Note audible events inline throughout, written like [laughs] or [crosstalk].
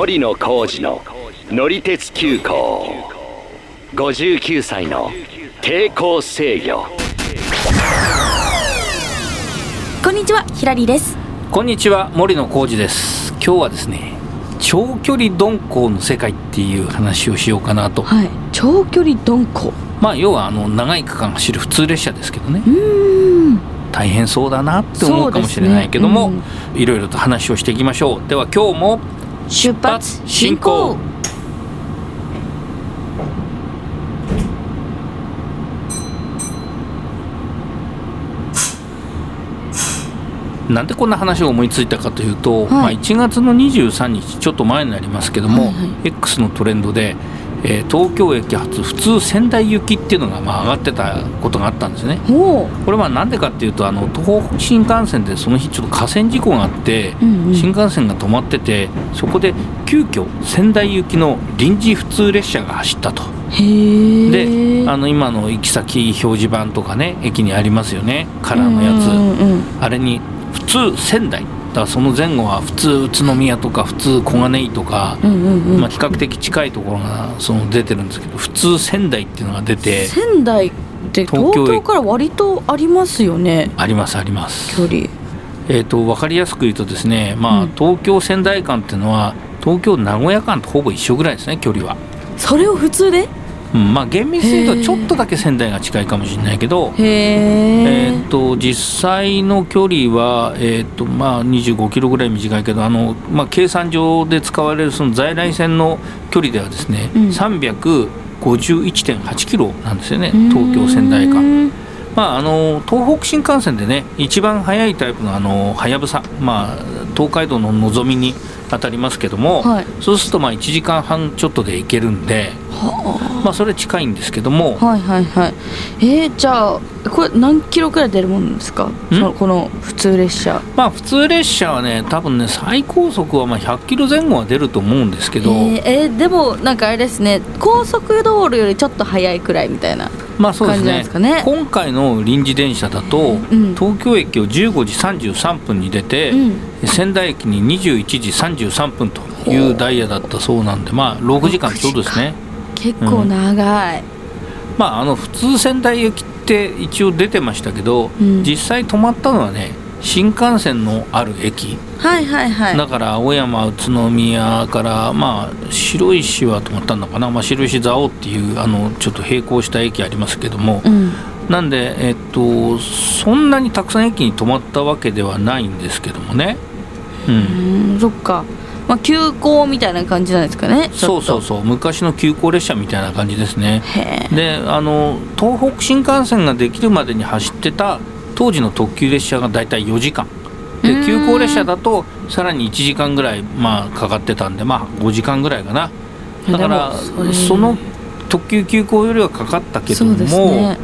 森野浩二の乗り鉄急行。59歳の抵抗制御。こんにちはヒラリーです。こんにちは森野浩二です。今日はですね長距離鈍行の世界っていう話をしようかなと。はい。長距離鈍行。まあ要はあの長い区間走る普通列車ですけどね。うーん。大変そうだなって思うかもしれないけども、いろいろと話をしていきましょう。では今日も出発進行。なんでこんな話を思いついたかというと、はい。まあ、1月の23日ちょっと前になりますけども、はいはい。X のトレンドで、えー東京駅発普通仙台行きっていうのがまあ上がってたことがあったんですね。ほこれは何でかっていうとあの東北新幹線でその日ちょっと河川事故があって、う、うんうん、新幹線が止まっててそこで急遽仙台行きの臨時普通列車が走ったと。であの今の行き先表示板とかね駅にありますよね。カラーのやつ、うんうんうん。あれに普通仙台だその前後は普通宇都宮とか普通小金井とか、まあ、比較的近いところがその出てるんですけど普通仙台っていうのが出て仙台って東京から割とありますよね。ありますあります。距離。えー、と分かりやすく言うとですね、まあうん。東京仙台間っていうのは東京名古屋間とほぼ一緒ぐらいですね距離は、それを普通で？うん、まあ厳密に言うとちょっとだけ仙台が近いかもしれないけどへええー、と実際の距離は、えーとまあ、25キロぐらい短いけどあの、まあ、計算上で使われるその在来線の距離ではですね、うん。351.8キロなんですよね東京仙台間。まあ、あの東北新幹線でね一番速いタイプのあのはやぶさ、まあ、東海道ののぞみに当たりますけども、はい。そうするとまあ1時間半ちょっとで行けるんで、はまあ、それ近いんですけども、あはいはいはい。えー、じゃあこれ何キロくらい出るもんですか？そのこの普通列車。まあ、普通列車はね多分ね最高速はまあ100キロ前後は出ると思うんですけど、えーえーでもなんかあれですね高速道路よりちょっと速いくらいみたいなまあそうですね。ね。今回の臨時電車だと、うん。東京駅を15時33分に出て、うん。仙台駅に21時33分というダイヤだったそうなんでまあ6時間ちょうどですね。結構長い、まああの普通仙台行きって一応出てましたけど、うん。実際止まったのはね新幹線のある駅。はいはいはい。だから青山宇都宮からまあ白石は止まったのかな、まあ、白石蔵王っていうあのちょっと並行した駅ありますけども、うん。なんでえっとそんなにたくさん駅に止まったわけではないんですけどもね。ううんんそっか。まあ急行みたいな感じなんですかね。そうそうそう。昔の急行列車みたいな感じですね。であの東北新幹線ができるまでに走ってた当時の特急列車がだいたい4時間。でうん。急行列車だとさらに1時間ぐらい、まあ、かかってたんでまあ5時間ぐらいかな。だからその特急急行よりはかかったけどもね。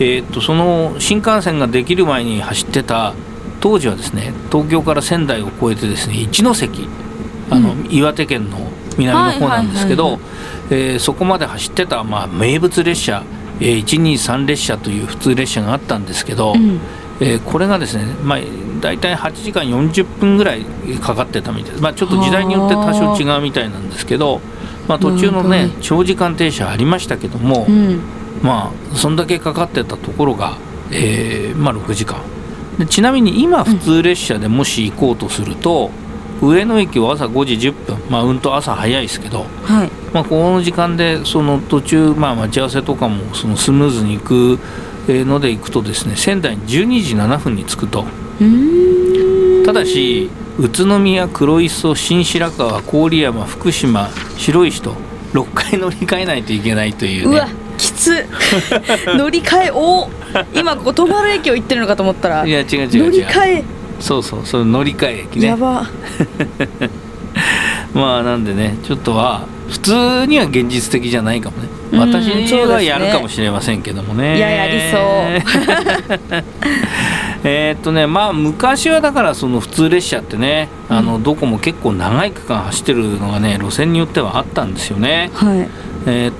えーっとその新幹線ができる前に走ってた当時はですね東京から仙台を越えてですね一ノ関あの、う岩手県の南の方なんですけどそこまで走ってた、まあ、名物列車、えー123列車という普通列車があったんですけど、うんえーこれがですね、まあ、大体8時間40分ぐらいかかってたみたいです、まあ、ちょっと時代によって多少違うみたいなんですけど、まあ、途中のね長時間停車ありましたけども、うん。まあそんだけかかってたところが、えーまあ、6時間。でちなみに今普通列車でもし行こうとすると、上野駅は朝5時10分。まあうんと朝早いですけど、はい。まあ、この時間でその途中、まあ、待ち合わせとかもそのスムーズに行くえーので行くとですね仙台に12時7分に着くと。ただし宇都宮黒磯新白河郡山福島白石と6回乗り換えないといけないというね。うわきつ。[laughs] 乗り換えお今ここ泊まる駅を行ってるのかと思ったら。いや違う違う違う。乗り換え。そうそうそれ乗り換え駅ね。やば。[laughs] まあなんでねちょっとは普通には現実的じゃないかもね。うん私はやるかもしれませんけどもね。いややりそう。[laughs] えーっとねまあ昔はだからその普通列車ってねあのどこも結構長い区間走ってるのがね路線によってはあったんですよね。はい。えーっ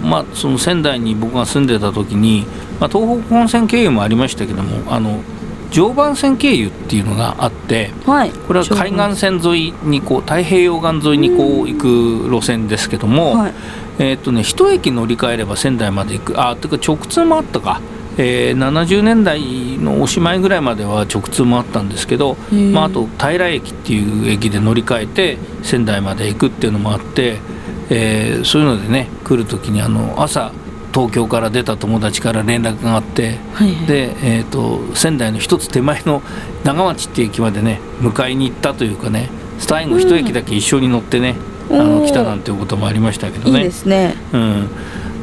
とまあその仙台に僕が住んでた時に、まあ、東北本線経由もありましたけどもあの常磐線経由っていうのがあってはい。これは海岸線沿いにこう太平洋岸沿いにこう行く路線ですけども、はい。えーっとね一駅乗り換えれば仙台まで行くあてか直通もあったか、えー70年代のおしまいぐらいまでは直通もあったんですけど、まあ、あと平駅っていう駅で乗り換えて仙台まで行くっていうのもあって、えーそういうのでね来る時にあの朝東京から出た友達から連絡があってはいはい。で、えー、と仙台の一つ手前の [laughs] 長町っていう駅までね迎えに行ったというかね最後一駅だけ一緒に乗ってね、うん。あの来たなんていうこともありましたけどいいね。ですね。うん、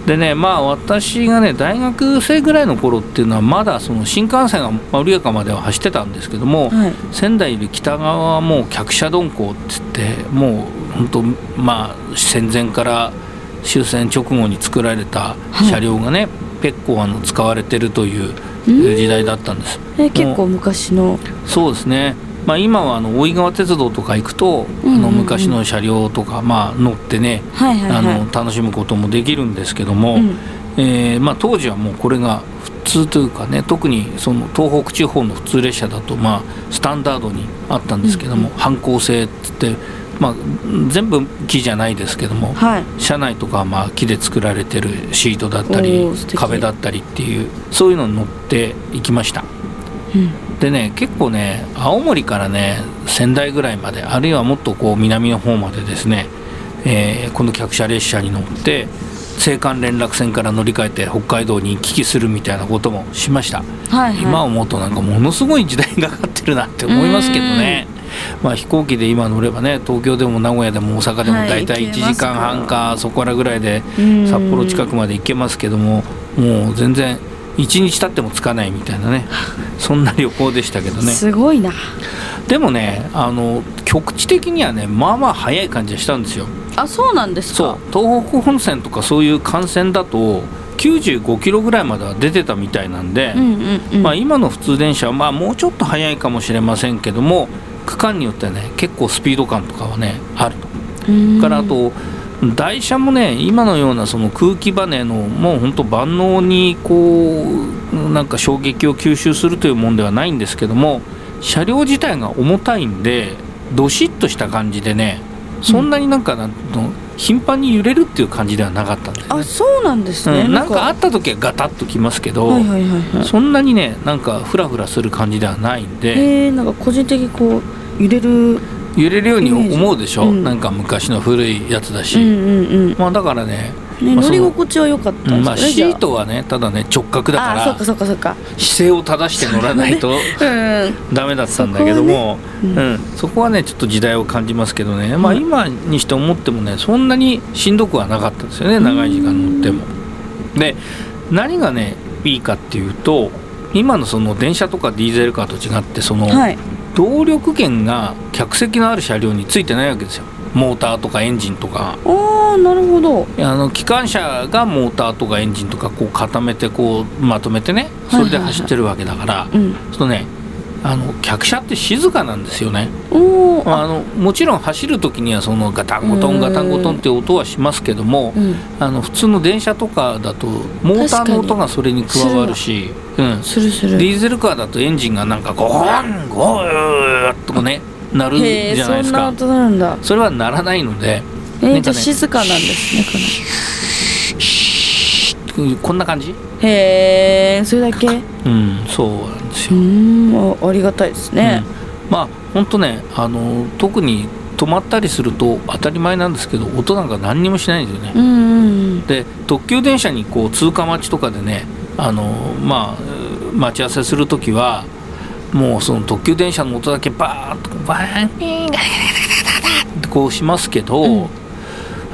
でねまあ私がね大学生ぐらいの頃っていうのはまだその新幹線が丸岡までは走ってたんですけども、はい。仙台より北側はもう客車鈍行っつってもう本当まあ戦前から終戦直後に作られた車両がね、結構あの使われてるといううん時代だったんです。え結構昔の。そうですね。まあ、今はあの大井川鉄道とか行くと、うんうんうん。あの昔の車両とか、まあ、乗ってね、はいはいはい。あの楽しむこともできるんですけども、うん。えーまあ、当時はもうこれが普通というかね特にその東北地方の普通列車だと、まあ、スタンダードにあったんですけども、反抗性っつって、まあ、全部木じゃないですけども、はい。車内とかはまあ木で作られてるシートだったり壁だったりっていうそういうのに乗っていきました。うん。でね結構ね青森からね仙台ぐらいまであるいはもっとこう南の方までですね、えーこの客車列車に乗って青函連絡船から乗り換えて北海道に行き来するみたいなこともしました、はいはい。今思うとなんかものすごい時代がかかってるなって思いますけどねまあ飛行機で今乗ればね東京でも名古屋でも大阪でもはい大体1時間半かそこらぐらいでうん。札幌近くまで行けますけどももう全然1日経ってもつかないみたいなね [laughs] そんな旅行でしたけどね。すごいな。でもねあの局地的にはねまあまあ早い感じがしたんですよ。あそうなんですそかう。東北本線とかそういう幹線だと95キロぐらいまでは出てたみたいなんで、まあ、今の普通電車はまあもうちょっと早いかもしれませんけども区間によってはね結構スピード感とかはねあると。うん。からあと台車もね今のようなその空気バネのもうほんと万能にこうなんか衝撃を吸収するというもんではないんですけども車両自体が重たいんでどしっとした感じでねそんなになんかなんの頻繁に揺れるっていう感じではなかったんですね。あそうなんですね、うん、なんか。あった時はガタッときますけど、はいはいはいはい。そんなにねなんかフラフラする感じではないんで。へえんか個人的にこう揺れる揺れるように思うでしょ、うん。なんか昔の古いやつだし、うんうんうん。まあだからねねまあ乗り心地は良かったまあシートはねただね直角だからあそっかそっかそっか。姿勢を正して乗らないとうんダメだったんだけどもそこはねうん、そこはねちょっと時代を感じますけどね、まあ、はい今にして思ってもねそんなにしんどくはなかったですよね長い時間乗っても。で何がねいいかっていうと今のその電車とかディーゼルカーと違ってそのはい動力源が客席のある車両についてないわけですよ。モーターとかエンジンとか。ああなるほど。あの機関車がモーターとかエンジンとかこう固めてこうまとめてねそれで走ってるわけだから、うん。そのねあの客車って静かなんですよね。あのもちろん走る時にはそのガタンゴトンガタンゴトンって音はしますけどもうん。あの普通の電車とかだとモーターの音がそれに加わるし、うん、するする。ディーゼルカーだとエンジンがなんかゴーンゴーッとかねなるじゃないですか。そんな音なんだ。それはならないのでえー、ねじゃあ静かなんですねかこんな感じ？へえそれだけ？ううんそうあありがたいですね、うん。まあ本当ねあの特に止まったりすると当たり前なんですけど音なんか何にもしないんですよね、うん、うんうん。で特急電車にこう通過待ちとかでねあのまあ待ち合わせする時はもうその特急電車の音だけバーッとバーンってこうしますけど、うん。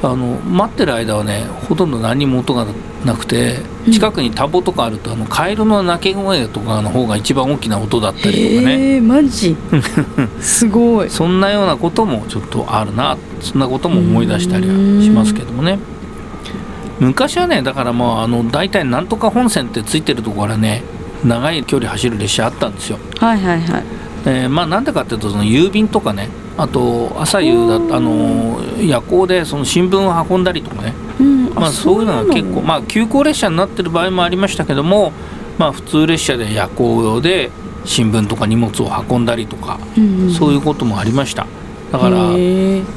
あの待ってる間はねほとんど何も音がなくてうん近くに田んぼとかあるとあのカエルの鳴き声とかの方が一番大きな音だったりとかね。へえマジ？[laughs] すごい。そんなようなこともちょっとあるなそんなことも思い出したりはしますけどもね。昔はねだからもうあの大体なんとか本線ってついてるところからね長い距離走る列車あったんですよ、はいはいはい。えーまあなんでかっていうとその郵便とかねあと朝夕だあの夜行でその新聞を運んだりとかねうんまあそういうのが結構まあ急行列車になってる場合もありましたけどもまあ普通列車で夜行用で新聞とか荷物を運んだりとか、うんうん。そういうこともありました。だから、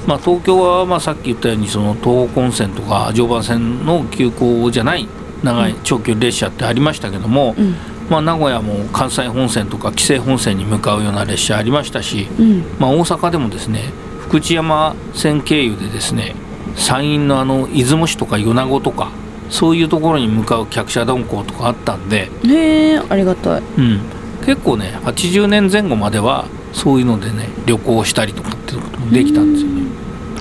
まあ、東京はまあさっき言ったようにその東北本線とか常磐線の急行じゃない長い長距離列車ってありましたけども、うん。まあ、名古屋も関西本線とか紀勢本線に向かうような列車ありましたし、うん。まあ、大阪でもですね福知山線経由でですね山陰のあの出雲市とか米子とかそういうところに向かう客車鈍行とかあったんで、へえありがたい。うん、結構ね80年前後まではそういうのでね旅行したりとかっていうこともできたんですよね。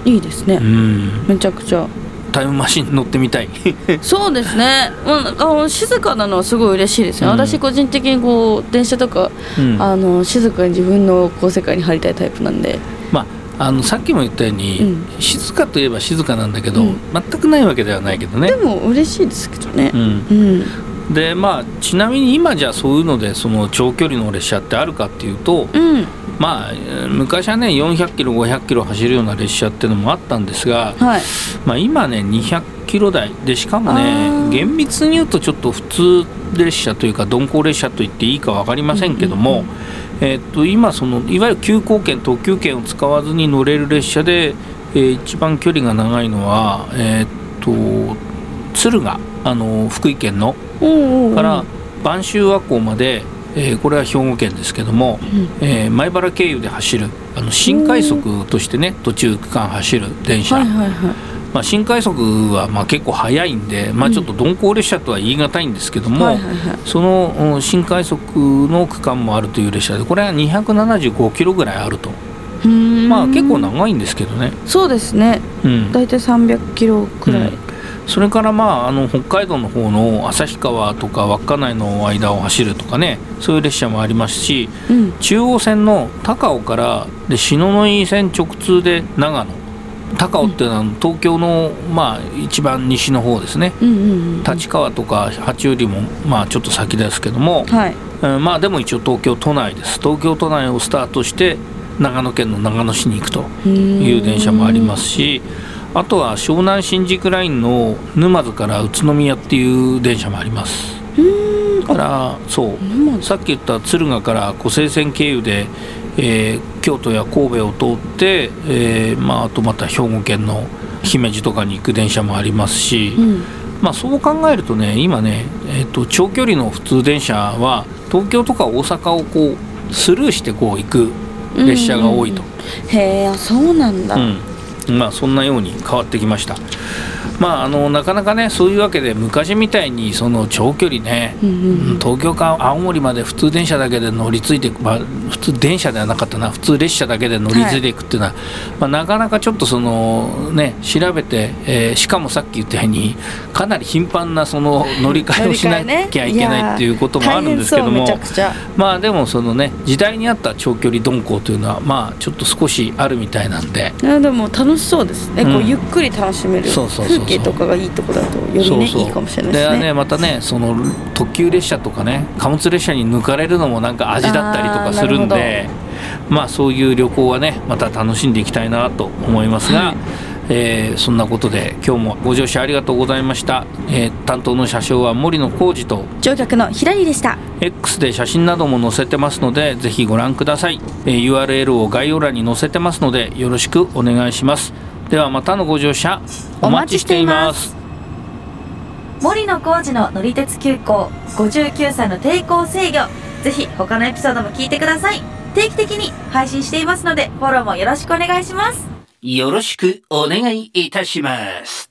いいですね。うん。めちゃくちゃ。タイムマシン乗ってみたい。[laughs] [laughs] そうですね、まあ、あの静かなのはすごい嬉しいですね、うん。私個人的にこう電車とか、うん。あの静かに自分のこう世界に入りたいタイプなんで。まああのさっきも言ったように、うん。静かといえば静かなんだけど、うん。全くないわけではないけどね。で。も嬉しいですけどね。うん、うん。でまあちなみに今じゃそういうのでその長距離の列車ってあるかっていうと、うん。まあえー昔はね400キロ500キロ走るような列車っていうのもあったんですが、はい。まあ、今ね200キロ台。でしかもあねー。厳密に言うとちょっと普通列車というか鈍行列車と言っていいか分かりませんけども、うんうんうんえーっと今そのいわゆる急行券特急券を使わずに乗れる列車で、えー一番距離が長いのは、えーっと敦賀あの福井県のから播州和光まで、えーこれは兵庫県ですけども、えー前原経由で走るあの新快速としてね途中区間走る電車、はいはいはいまあ、新快速はまあ結構速いんで、まあ、ちょっと鈍行列車とは言い難いんですけども、そのうん新快速の区間もあるという列車でこれは275キロぐらいあると、まあ結構長いんですけどね、そうですね。うん、大体300キロくらい、うん。それからまああの北海道の方の旭川とか稚内の間を走るとかねそういう列車もありますしうん。中央線の高尾からで篠ノ井線直通で長野高尾っていうのは東京のまあ一番西の方ですね。立川とか八王子もまあちょっと先ですけども、はい。うんまあでも一応東京都内です。東京都内をスタートして長野県の長野市に行くという電車もありますしあとは湘南新宿ラインの沼津から宇都宮っていう電車もあります。だからそう。さっき言った敦賀から湖西線経由で、えー京都や神戸を通って、えーまあ、あとまた兵庫県の姫路とかに行く電車もありますし、うん。まあ、そう考えるとね今ね、えー、と長距離の普通電車は東京とか大阪をこうスルーしてこう行く列車が多いと、へえあそうなんだ、うん。まあそんなように変わってきましたまああのなかなかねそういうわけで昔みたいにその長距離ね、うんうんうん。東京か青森まで普通電車だけで乗り継いでいく、まあ、普通電車ではなかったな普通列車だけで乗り継いでいくっていうのは、まあ、なかなかちょっとそのね調べて、えーしかもさっき言ったようにかなり頻繁なその [laughs] 乗り換えをしなきゃいけないっていうこともあるんですけども、いやー大変そうめちゃくちゃ。まあでもそのね時代に合った長距離鈍行というのはまあちょっと少しあるみたいなんで。でも楽しそうですね、こううん。ゆっくり楽しめる。そう風景とかがいいとこだとよりねいいかもしれないですね。ねまたねその特急列車とかね貨物列車に抜かれるのもなんか味だったりとかするんでまあそういう旅行はねまた楽しんでいきたいなと思いますが、はい。えーそんなことで今日もご乗車ありがとうございました、えー担当の車掌は森野浩二と乗客の平井でした。X で写真なども載せてますのでぜひご覧ください、えー URL を概要欄に載せてますのでよろしくお願いしますではまたのご乗車お待ちしています。森野浩二の乗り鉄急行59歳の抵抗制御。ぜひ他のエピソードも聞いてください。定期的に配信していますのでフォローもよろしくお願いします。よろしくお願いいたします